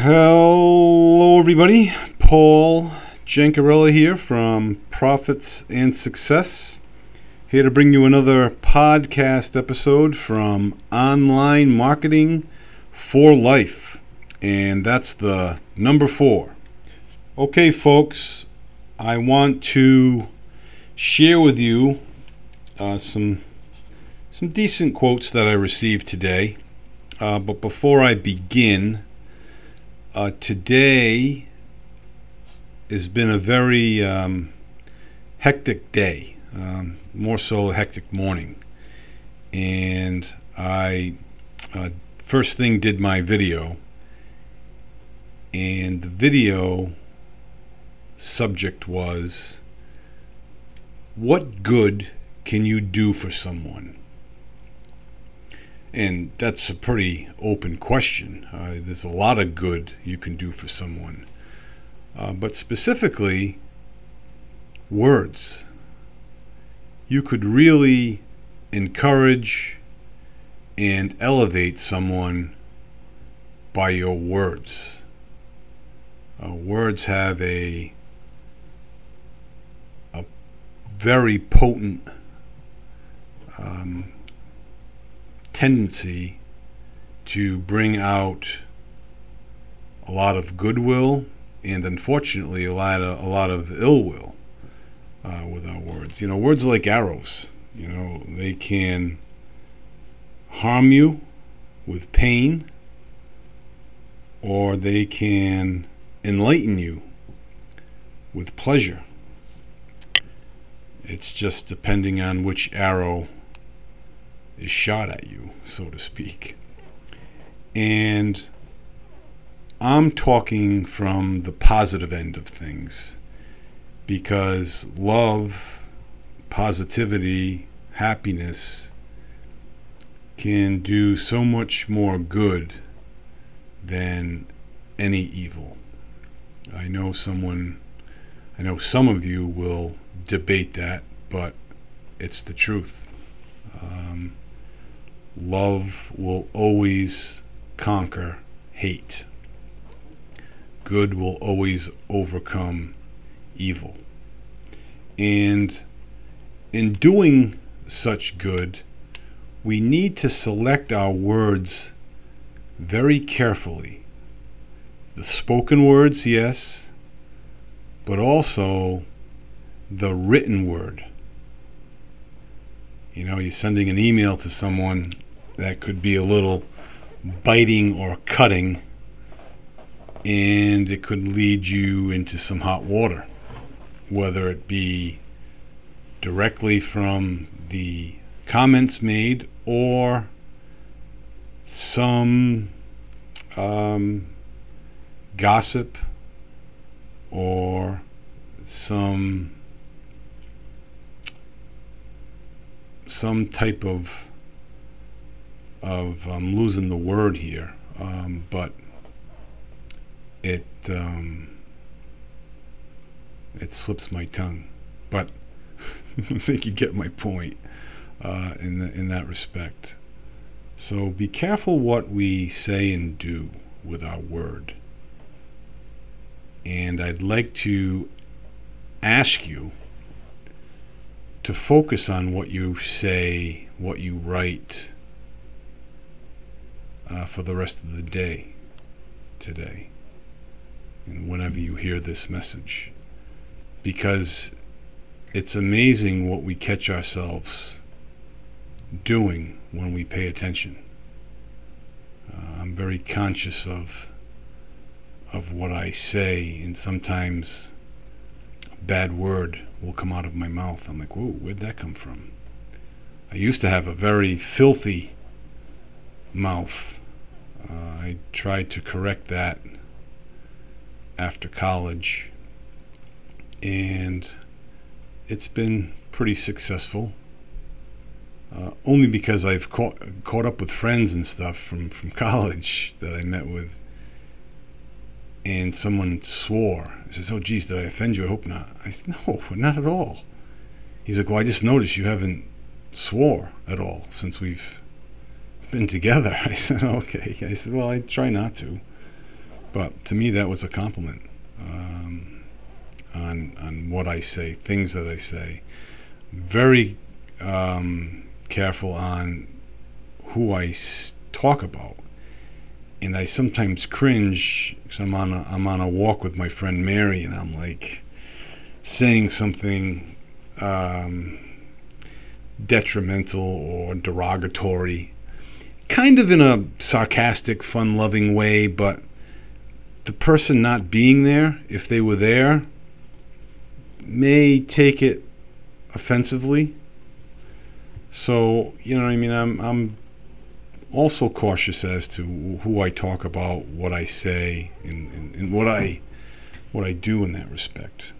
Hello, everybody. Paul Jancarella here from Profits and Success. Here to bring you another podcast episode from Online Marketing for Life. And that's the number four. Okay, folks, I want to share with you uh, some some decent quotes that I received today. Uh, but before I begin, uh, today has been a very um, hectic day, um, more so a hectic morning. And I uh, first thing did my video, and the video subject was what good can you do for someone? And that's a pretty open question. Uh, there's a lot of good you can do for someone. Uh, but specifically, words. You could really encourage and elevate someone by your words. Uh, words have a a very potent um, tendency to bring out a lot of goodwill and unfortunately a lot of a lot of ill will uh, with our words. You know, words like arrows. You know, they can harm you with pain, or they can enlighten you with pleasure. It's just depending on which arrow is shot at you, so to speak. And I'm talking from the positive end of things because love, positivity, happiness can do so much more good than any evil. I know someone, I know some of you will debate that, but it's the truth. Um, love will always conquer hate. Good will always overcome evil. And in doing such good, we need to select our words very carefully. The spoken words, yes, but also the written word. You know, you're sending an email to someone that could be a little biting or cutting, and it could lead you into some hot water, whether it be directly from the comments made or some um, gossip or some some type of of I'm losing the word here, um, but it um, it slips my tongue. But I think you get my point uh, in the, in that respect. So be careful what we say and do with our word. And I'd like to ask you to focus on what you say, what you write for the rest of the day today, and whenever you hear this message. Because it's amazing what we catch ourselves doing when we pay attention. Uh, I'm very conscious of of what I say, and sometimes a bad word will come out of my mouth. I'm like, whoa, where'd that come from? I used to have a very filthy mouth. Uh, I tried to correct that after college, and it's been pretty successful. Uh, only because I've caught, caught up with friends and stuff from, from college that I met with, and someone swore. He says, "Oh, geez, did I offend you? I hope not." I said, "No, not at all." He's like, "Well, I just noticed you haven't swore at all since we've been together." I said, "Okay." I said, "Well, I try not to." But to me, that was a compliment um, on on what I say, things that I say. Very um, careful on who I s- talk about, and I sometimes cringe because I'm on a, I'm on a walk with my friend Mary, and I'm like saying something um, detrimental or derogatory, kind of in a sarcastic, fun-loving way, but the person not being there, if they were there, may take it offensively. So, you know what I mean? I'm I'm also cautious as to who I talk about, what I say, and, and, and what I what I do in that respect.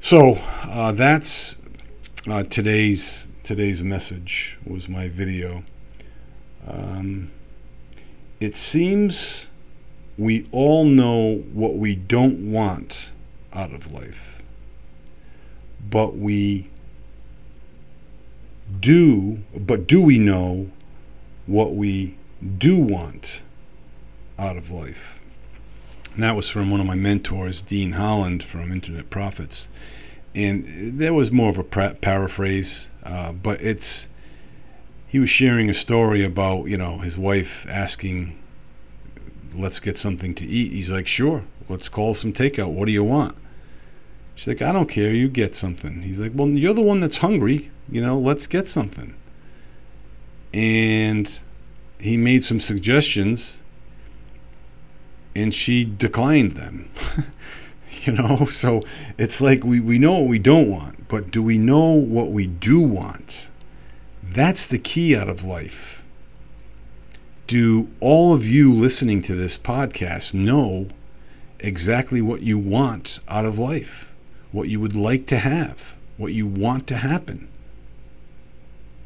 So uh, that's uh, today's today's message was my video. Um, it seems we all know what we don't want out of life, but we do. But do we know what we do want out of life? And that was from one of my mentors, Dean Holland from Internet Profits. And there was more of a pra- paraphrase, uh, but it's he was sharing a story about you know his wife asking, "Let's get something to eat." He's like, "Sure, let's call some takeout. What do you want?" She's like, "I don't care. You get something." He's like, "Well, you're the one that's hungry. You know, let's get something." And he made some suggestions and she declined them. you know, so it's like we, we know what we don't want, but do we know what we do want? That's the key out of life. Do all of you listening to this podcast know exactly what you want out of life? What you would like to have? What you want to happen?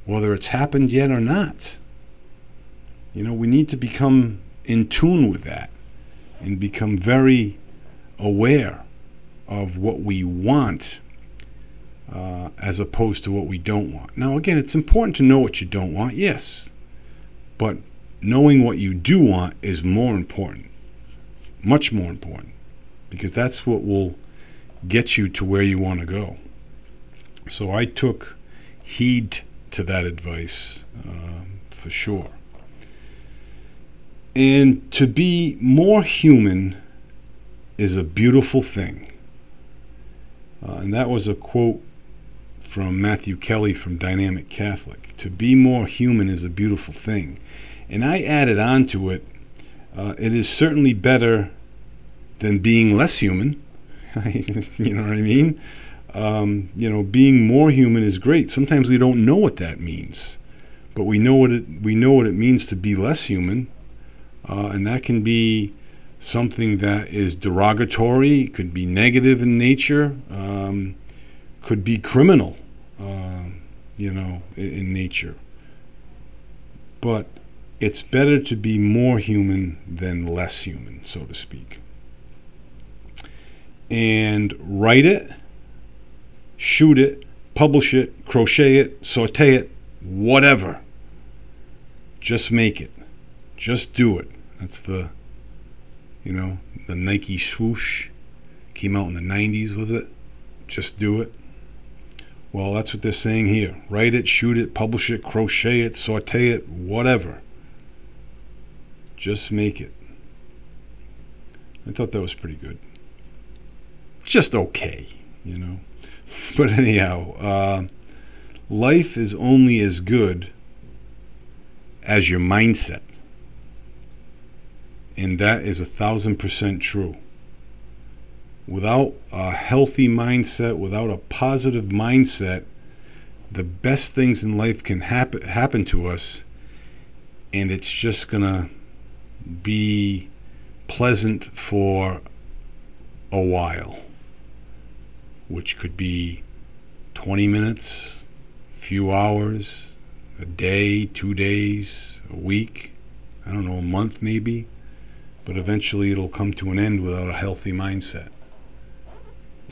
Whether it's happened yet or not. You know, we need to become in tune with that and become very aware of what we want uh, as opposed to what we don't want. Now, again, it's important to know what you don't want, yes, but knowing what you do want is more important, much more important, because that's what will get you to where you want to go. So I took heed to that advice uh, for sure. And to be more human is a beautiful thing. Uh, and that was a quote from Matthew Kelly from Dynamic Catholic. To be more human is a beautiful thing. And I added on to it, uh, it is certainly better than being less human. you know what I mean? Um, you know, being more human is great. Sometimes we don't know what that means, but we know what it we know what it means to be less human, uh, and that can be something that is derogatory, could be negative in nature, um, could be criminal, uh, you know, in, in nature. But it's better to be more human than less human, so to speak. And write it, shoot it, publish it, crochet it, saute it, whatever. Just make it. Just do it. That's the, you know, the Nike swoosh came out in the 90s, was it? Just do it. Well, that's what they're saying here. Write it, shoot it, publish it, crochet it, saute it, whatever. Just make it. I thought that was pretty good. Just okay, you know. But anyhow, uh, life is only as good as your mindset. And that is a thousand percent true. Without a healthy mindset, without a positive mindset, the best things in life can happen happen to us, and it's just gonna be pleasant for a while, which could be 20 minutes, few hours, a day, two days, a week, I don't know, a month maybe, but eventually it'll come to an end without a healthy mindset.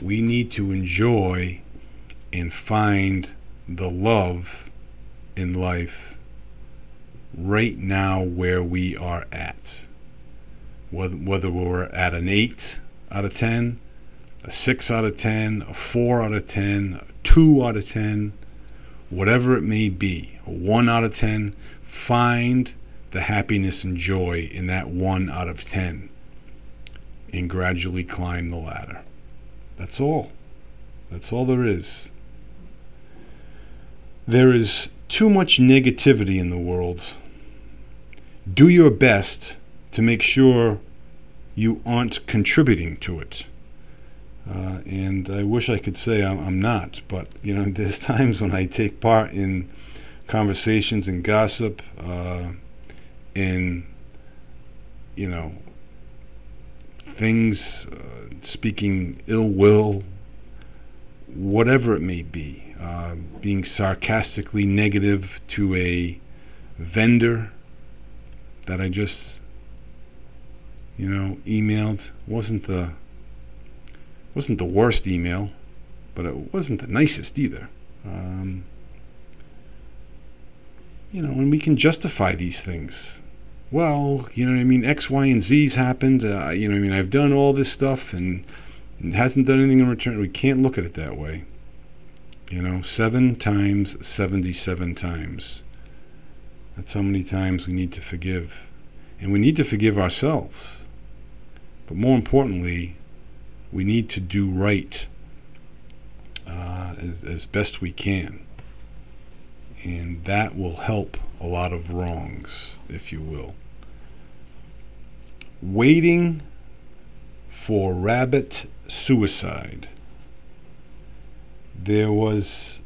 We need to enjoy and find the love in life right now where we are at. whether, we're at an 8 out of 10, a 6 out of 10, a 4 out of 10, a 2 out of 10, whatever it may be, a 1 out of 10, find the happiness and joy in that 1 out of 10 and gradually climb the ladder. That's all. That's all there is. There is too much negativity in the world. Do your best to make sure you aren't contributing to it. Uh, and I wish I could say I'm, I'm, not, but you know, there's times when I take part in conversations and gossip, uh, in you know things, uh, speaking ill will, whatever it may be, uh, being sarcastically negative to a vendor that I just, you know, emailed wasn't the wasn't the worst email, but it wasn't the nicest either. Um, you know, and we can justify these things. Well, you know what I mean? X, Y, and Z's happened. Uh, you know, I mean, I've done all this stuff and it hasn't done anything in return. We can't look at it that way. You know, seven times 77 times. That's how many times we need to forgive. And we need to forgive ourselves. But more importantly, we need to do right uh, as, as best we can. And that will help a lot of wrongs, if you will. Waiting for rabbit suicide. There was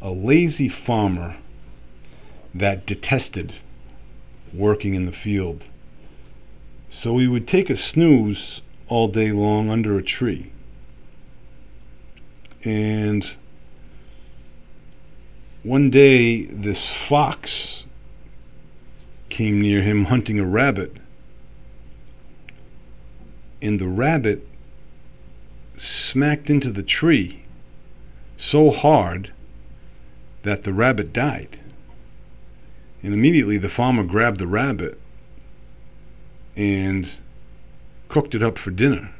a lazy farmer that detested working in the field. So he would take a snooze all day long under a tree. And one day, this fox came near him hunting a rabbit. And the rabbit smacked into the tree so hard that the rabbit died. And immediately the farmer grabbed the rabbit and cooked it up for dinner,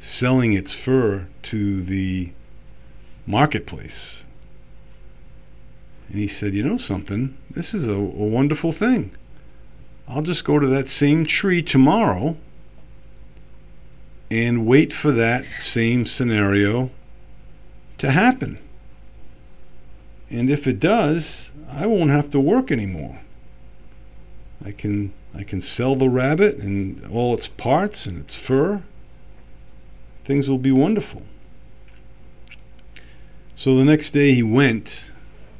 selling its fur to the marketplace. And he said, You know something? This is a, a wonderful thing. I'll just go to that same tree tomorrow and wait for that same scenario to happen. And if it does, I won't have to work anymore. I can I can sell the rabbit and all its parts and its fur. Things will be wonderful. So the next day he went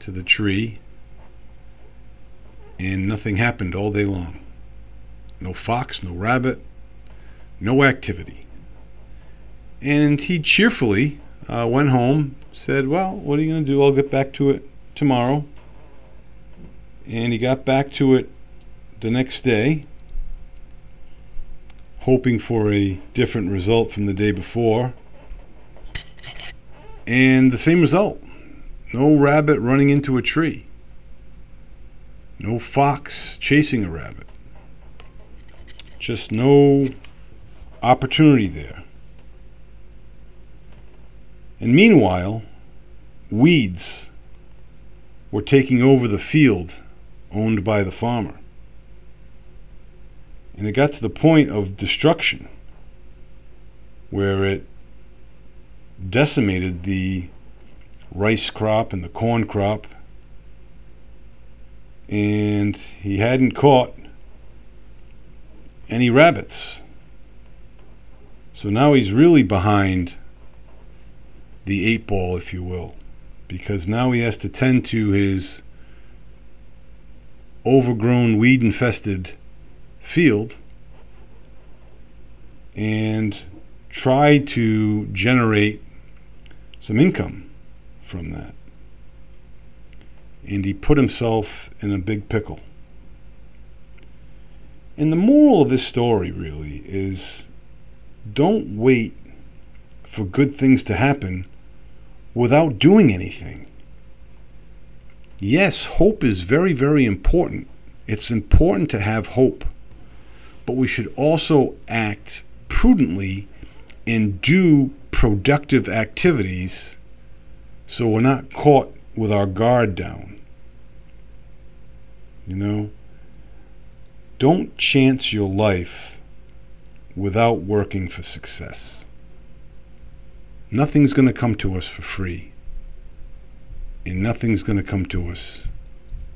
to the tree and nothing happened all day long. No fox, no rabbit, no activity. And he cheerfully uh, went home, said, Well, what are you going to do? I'll get back to it tomorrow. And he got back to it the next day, hoping for a different result from the day before. And the same result no rabbit running into a tree, no fox chasing a rabbit, just no opportunity there. And meanwhile, weeds were taking over the field owned by the farmer. And it got to the point of destruction where it decimated the rice crop and the corn crop. And he hadn't caught any rabbits. So now he's really behind the eight ball, if you will, because now he has to tend to his overgrown, weed infested field and try to generate some income from that. And he put himself in a big pickle. And the moral of this story really is don't wait for good things to happen without doing anything. Yes, hope is very, very important. It's important to have hope. but we should also act prudently and do productive activities so we're not caught with our guard down. You know? Don't chance your life without working for success. Nothing's going to come to us for free. And nothing's going to come to us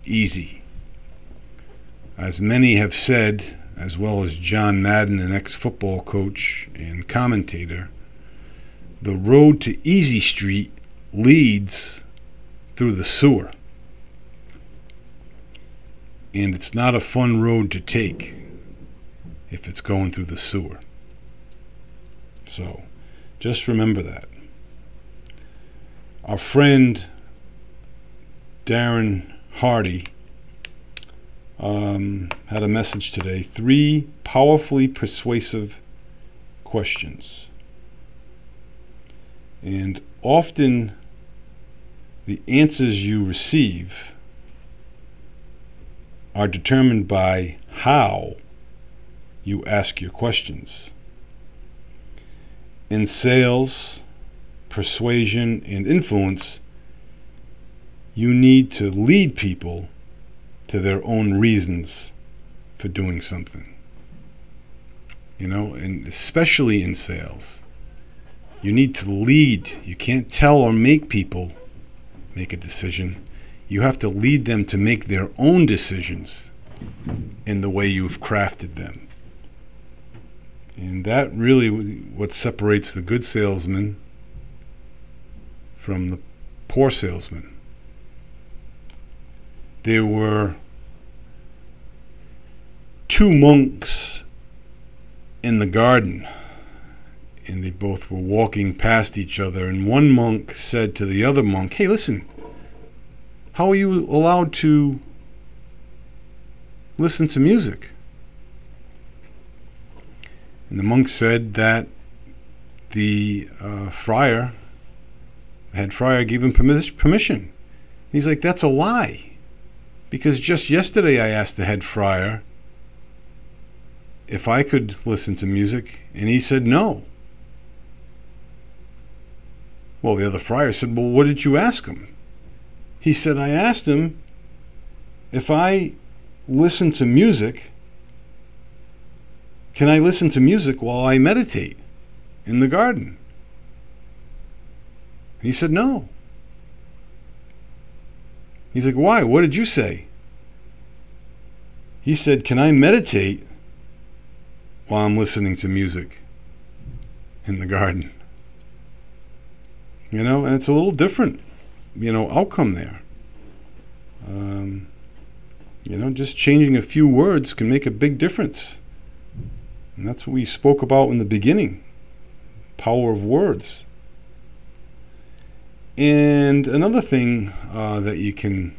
easy. As many have said, as well as John Madden, an ex football coach and commentator, the road to Easy Street leads through the sewer. And it's not a fun road to take if it's going through the sewer. So just remember that. Our friend Darren Hardy um, had a message today. Three powerfully persuasive questions. And often the answers you receive are determined by how you ask your questions. In sales, persuasion, and influence, you need to lead people to their own reasons for doing something. You know, and especially in sales, you need to lead. You can't tell or make people make a decision. You have to lead them to make their own decisions in the way you've crafted them. And that really what separates the good salesman from the poor salesman. There were two monks in the garden, and they both were walking past each other. And one monk said to the other monk, Hey, listen, how are you allowed to listen to music? And the monk said that the uh, friar, head friar, gave him permission. He's like, that's a lie. Because just yesterday I asked the head friar if I could listen to music, and he said no. Well, the other friar said, Well, what did you ask him? He said, I asked him if I listen to music can I listen to music while I meditate in the garden? He said, No. He's like, Why? What did you say? He said, Can I meditate while I'm listening to music in the garden? You know, and it's a little different, you know, outcome there. Um, you know, just changing a few words can make a big difference. And that's what we spoke about in the beginning power of words. And another thing uh, that you can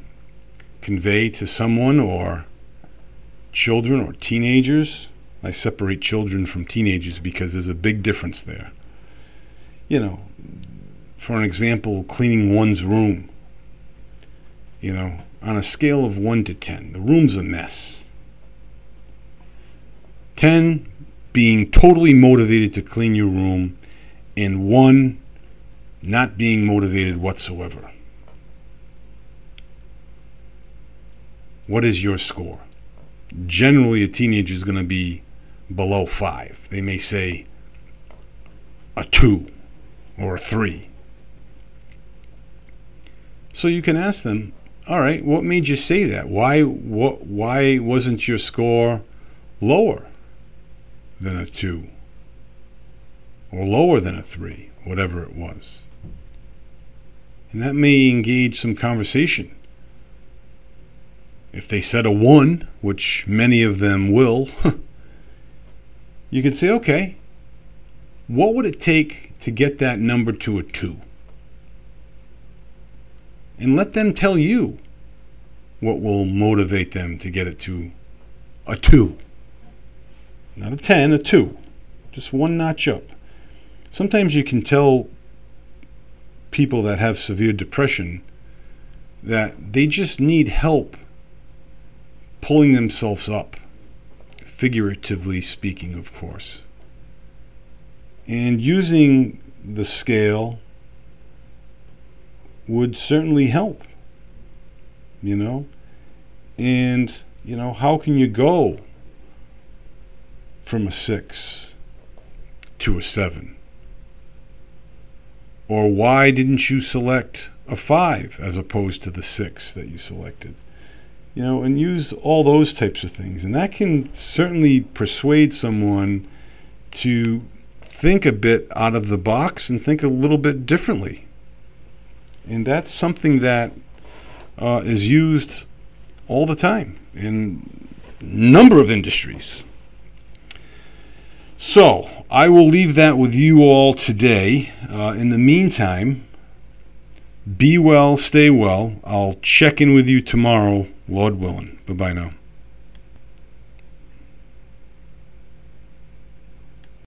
convey to someone or children or teenagers, I separate children from teenagers because there's a big difference there. You know, for an example, cleaning one's room. You know, on a scale of 1 to 10, the room's a mess. 10 being totally motivated to clean your room, and one not being motivated whatsoever. What is your score? Generally, a teenager is going to be below five. They may say a two or a three. So you can ask them, all right, what made you say that? Why, what, why wasn't your score lower? Than a 2 or lower than a 3, whatever it was. And that may engage some conversation. If they said a 1, which many of them will, you could say, okay, what would it take to get that number to a 2? And let them tell you what will motivate them to get it to a 2 not a 10, a 2. Just one notch up. Sometimes you can tell people that have severe depression that they just need help pulling themselves up figuratively speaking, of course. And using the scale would certainly help, you know? And, you know, how can you go from a six to a seven? Or why didn't you select a five as opposed to the six that you selected? You know, and use all those types of things. And that can certainly persuade someone to think a bit out of the box and think a little bit differently. And that's something that uh, is used all the time in a number of industries. So, I will leave that with you all today. Uh, in the meantime, be well, stay well. I'll check in with you tomorrow, Lord willing. Bye bye now.